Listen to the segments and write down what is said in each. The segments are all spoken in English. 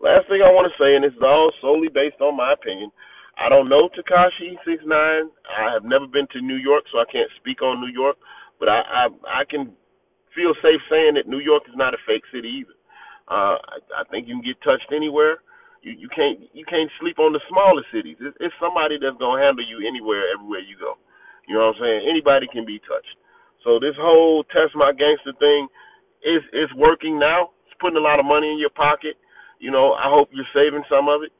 last thing I want to say, and this is all solely based on my opinion. I don't know Tekashi Six Nine. I have never been to New York, so I can't speak on New York. But I I, I can feel safe saying that New York is not a fake city either. Uh, I, I think you can get touched anywhere. You you can't you can't sleep on the smaller cities. It's, it's somebody that's gonna handle you anywhere, everywhere you go. You know what I'm saying? Anybody can be touched. So this whole test my gangster thing is is working now. It's putting a lot of money in your pocket. You know, I hope you're saving some of it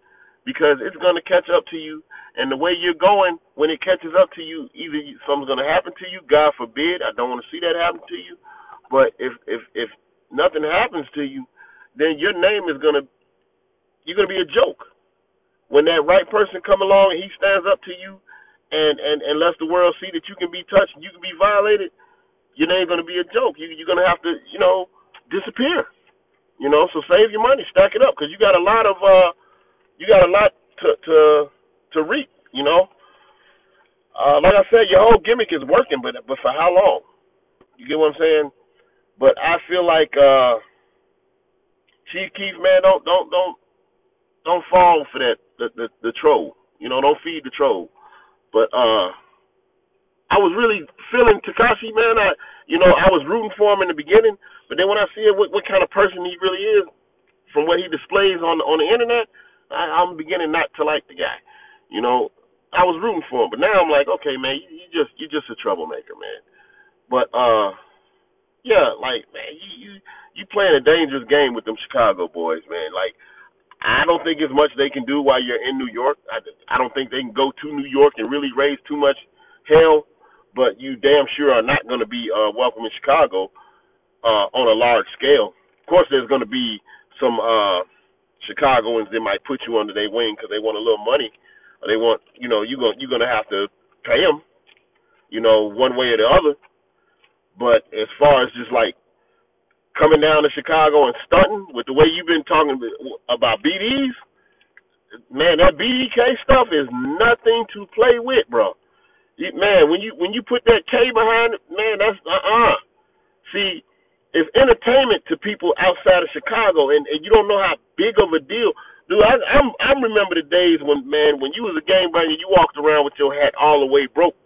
because it's going to catch up to you. And the way you're going, when it catches up to you, either something's going to happen to you. God forbid. I don't want to see that happen to you. But if if if nothing happens to you, then your name is going to you're going to be a joke. When that right person come along and he stands up to you, and and and lets the world see that you can be touched, you can be violated, your name's going to be a joke. You, you're going to have to, you know, disappear. You know, so save your money, stack it up, because you got a lot of uh you got a lot to to to reap. You know, uh, like I said, your whole gimmick is working, but but for how long? You get what I'm saying? But I feel like uh, Chief Keef, man, don't don't don't don't fall for that the, the the troll. You know, don't feed the troll. But uh, I was really feeling Tekashi, man. I you know I was rooting for him in the beginning, but then when I see what what kind of person he really is, from what he displays on on the internet, I, I'm beginning not to like the guy. You know, I was rooting for him, but now I'm like, okay, man, you, you just you're just a troublemaker, man. But uh, yeah, like man, you you you playing a dangerous game with them Chicago boys, man. Like I don't think as much they can do while you're in New York. I I don't think they can go to New York and really raise too much hell. But you damn sure are not going to be uh, welcome in Chicago uh, on a large scale. Of course, there's going to be some uh, Chicagoans that might put you under their wing because they want a little money, or they want, you know, you going you're gonna have to pay them, you know, one way or the other. But as far as just like coming down to Chicago and stunting with the way you've been talking about BDs, man, that BDK stuff is nothing to play with, bro. Man, when you when you put that K behind it, man, that's uh uh See, it's entertainment to people outside of Chicago, and, and you don't know how big of a deal. Dude, I, I'm I remember the days when man, when you was a game banger, you walked around with your hat all the way broke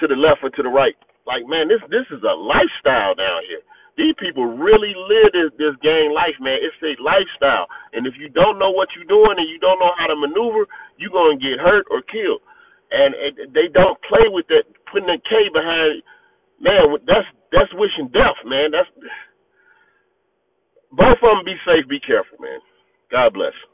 to the left or to the right. Like man, this this is a lifestyle down here. These people really live this this gang life, man. It's a lifestyle, and if you don't know what you're doing and you don't know how to maneuver, you're gonna get hurt or killed. And it, they don't play with that putting that K behind. Man, that's that's wishing death, man. That's both of them. Be safe. Be careful, man. God bless.